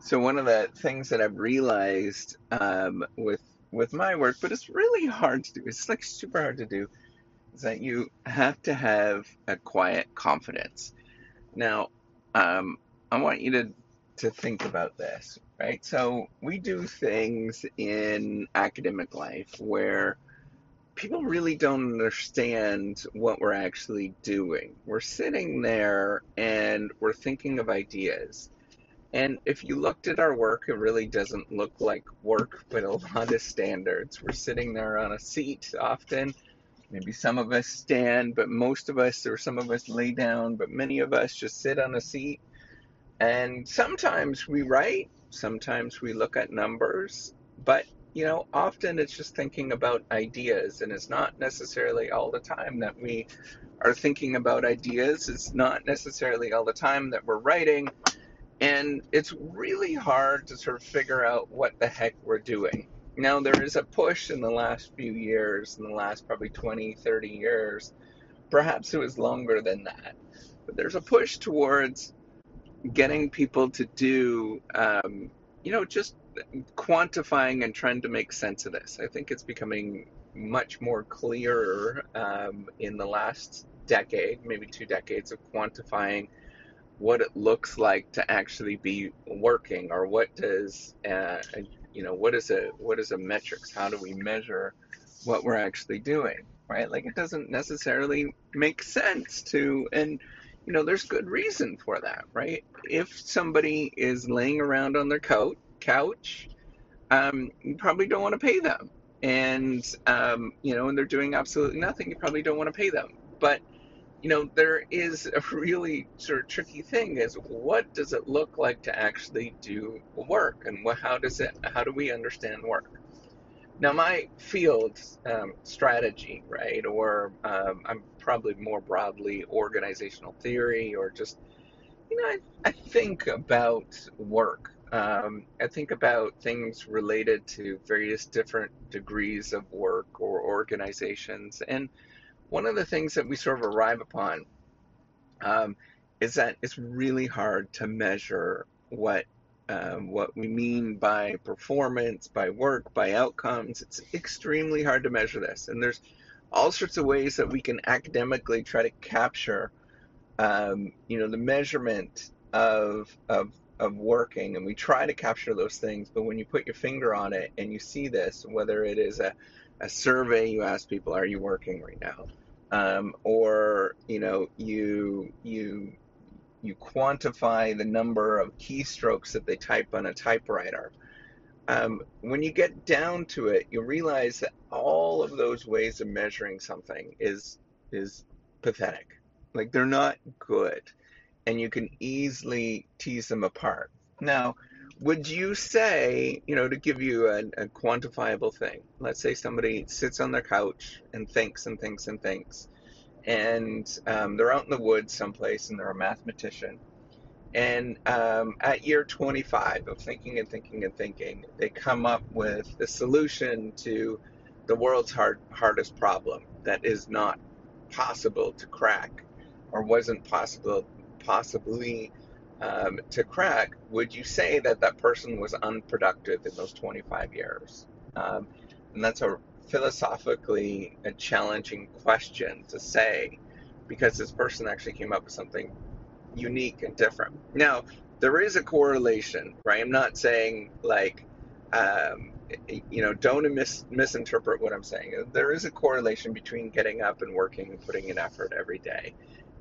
So one of the things that I've realized um, with with my work, but it's really hard to do. It's like super hard to do. Is that you have to have a quiet confidence. Now, um, I want you to to think about this, right? So we do things in academic life where people really don't understand what we're actually doing. We're sitting there and we're thinking of ideas and if you looked at our work, it really doesn't look like work, but a lot of standards. We're sitting there on a seat often. Maybe some of us stand, but most of us, or some of us lay down, but many of us just sit on a seat. And sometimes we write, sometimes we look at numbers, but you know, often it's just thinking about ideas, and it's not necessarily all the time that we are thinking about ideas. It's not necessarily all the time that we're writing and it's really hard to sort of figure out what the heck we're doing. Now, there is a push in the last few years, in the last probably 20, 30 years, perhaps it was longer than that, but there's a push towards getting people to do, um, you know, just quantifying and trying to make sense of this. I think it's becoming much more clearer um, in the last decade, maybe two decades, of quantifying what it looks like to actually be working or what does uh, you know what is a what is a metrics how do we measure what we're actually doing right? Like it doesn't necessarily make sense to and you know there's good reason for that right? If somebody is laying around on their couch couch um, you probably don't want to pay them. And um, you know and they're doing absolutely nothing you probably don't want to pay them. But you know, there is a really sort of tricky thing is what does it look like to actually do work and what, how does it, how do we understand work? Now, my field um, strategy, right, or um, I'm probably more broadly organizational theory or just, you know, I, I think about work. Um, I think about things related to various different degrees of work or organizations. And one of the things that we sort of arrive upon um, is that it's really hard to measure what um, what we mean by performance, by work, by outcomes. It's extremely hard to measure this, and there's all sorts of ways that we can academically try to capture, um, you know, the measurement of of of working, and we try to capture those things. But when you put your finger on it and you see this, whether it is a a survey you ask people are you working right now um, or you know you you you quantify the number of keystrokes that they type on a typewriter. Um, when you get down to it you realize that all of those ways of measuring something is is pathetic. Like they're not good. And you can easily tease them apart. Now would you say, you know, to give you a, a, quantifiable thing, let's say somebody sits on their couch and thinks and thinks and thinks, and um, they're out in the woods someplace and they're a mathematician. And um, at year 25 of thinking and thinking and thinking, they come up with the solution to the world's hard, hardest problem that is not possible to crack or wasn't possible possibly um, to crack, would you say that that person was unproductive in those 25 years? Um, and that's a philosophically a challenging question to say because this person actually came up with something unique and different. Now, there is a correlation, right? I'm not saying like, um, you know, don't mis- misinterpret what I'm saying. There is a correlation between getting up and working and putting in effort every day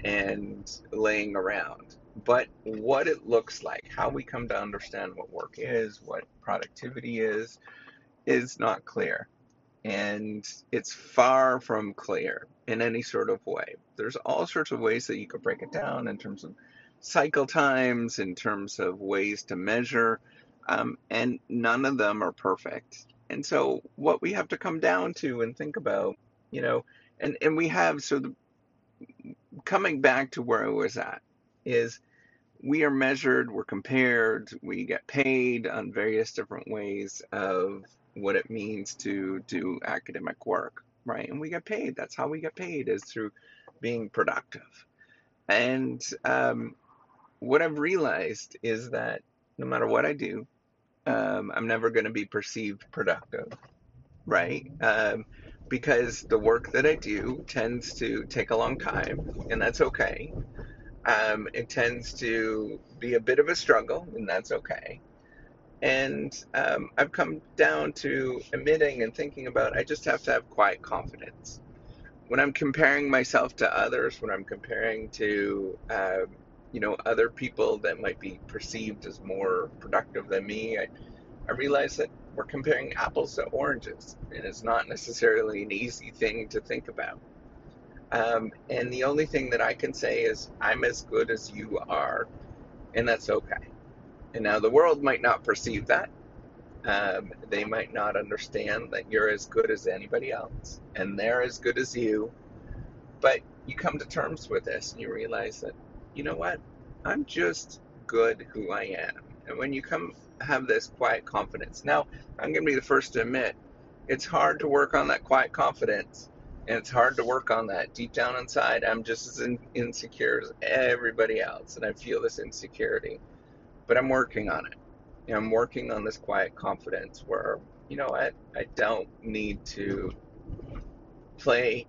and laying around but what it looks like, how we come to understand what work is, what productivity is, is not clear. And it's far from clear in any sort of way. There's all sorts of ways that you could break it down in terms of cycle times, in terms of ways to measure, um, and none of them are perfect. And so, what we have to come down to and think about, you know, and, and we have, so the, coming back to where I was at, is we are measured, we're compared, we get paid on various different ways of what it means to do academic work, right? And we get paid. That's how we get paid is through being productive. And um, what I've realized is that no matter what I do, um, I'm never going to be perceived productive, right? Um, because the work that I do tends to take a long time, and that's okay. Um, it tends to be a bit of a struggle, and that's okay. And um, I've come down to admitting and thinking about I just have to have quiet confidence. When I'm comparing myself to others, when I'm comparing to um, you know other people that might be perceived as more productive than me, I, I realize that we're comparing apples to oranges, and it's not necessarily an easy thing to think about. Um, and the only thing that I can say is, I'm as good as you are, and that's okay. And now the world might not perceive that. Um, they might not understand that you're as good as anybody else, and they're as good as you. But you come to terms with this, and you realize that, you know what? I'm just good who I am. And when you come have this quiet confidence, now I'm going to be the first to admit it's hard to work on that quiet confidence and it's hard to work on that. Deep down inside i'm just as in, insecure as everybody else and i feel this insecurity. But i'm working on it. You know, i'm working on this quiet confidence where you know what? I don't need to play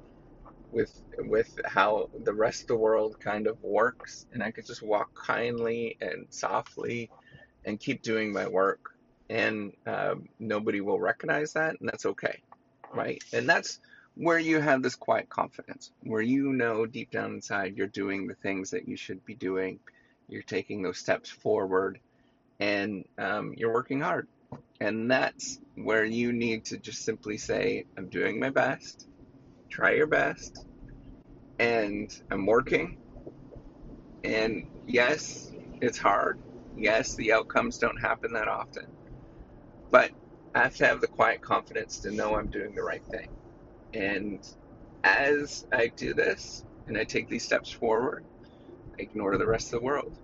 with with how the rest of the world kind of works and i could just walk kindly and softly and keep doing my work. And um, nobody will recognize that and that's okay right? And that's where you have this quiet confidence, where you know deep down inside you're doing the things that you should be doing, you're taking those steps forward, and um, you're working hard. And that's where you need to just simply say, I'm doing my best, try your best, and I'm working. And yes, it's hard. Yes, the outcomes don't happen that often. But I have to have the quiet confidence to know I'm doing the right thing. And as I do this and I take these steps forward, I ignore the rest of the world.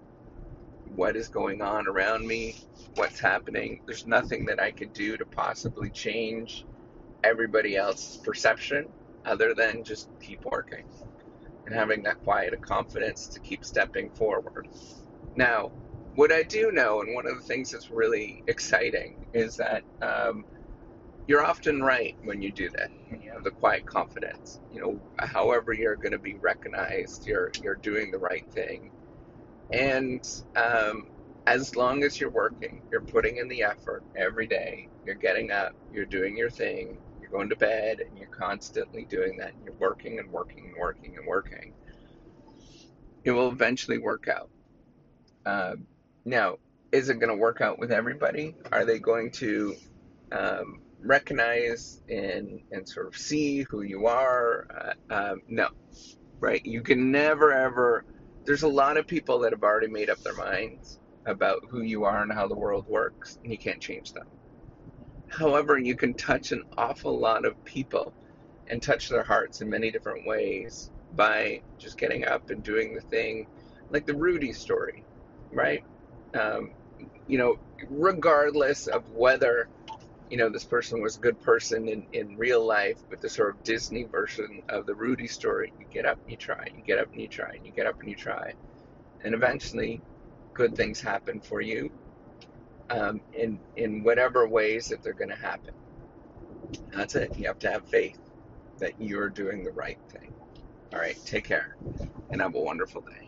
What is going on around me? What's happening? There's nothing that I could do to possibly change everybody else's perception other than just keep working and having that quiet confidence to keep stepping forward. Now, what I do know, and one of the things that's really exciting, is that um, you're often right when you do that. You have the quiet confidence, you know, however you're going to be recognized, you're you're doing the right thing, and um, as long as you're working, you're putting in the effort every day. You're getting up, you're doing your thing, you're going to bed, and you're constantly doing that. You're working and working and working and working. It will eventually work out. Um, now, is it going to work out with everybody? Are they going to um, recognize and and sort of see who you are. Uh, um, no, right? You can never ever. There's a lot of people that have already made up their minds about who you are and how the world works, and you can't change them. However, you can touch an awful lot of people and touch their hearts in many different ways by just getting up and doing the thing, like the Rudy story, right? Um, you know, regardless of whether you know, this person was a good person in, in real life, but the sort of Disney version of the Rudy story. You get up and you try, you get up and you try, and you get up and you try. And eventually, good things happen for you um, in, in whatever ways that they're going to happen. That's it. You have to have faith that you're doing the right thing. All right, take care and have a wonderful day.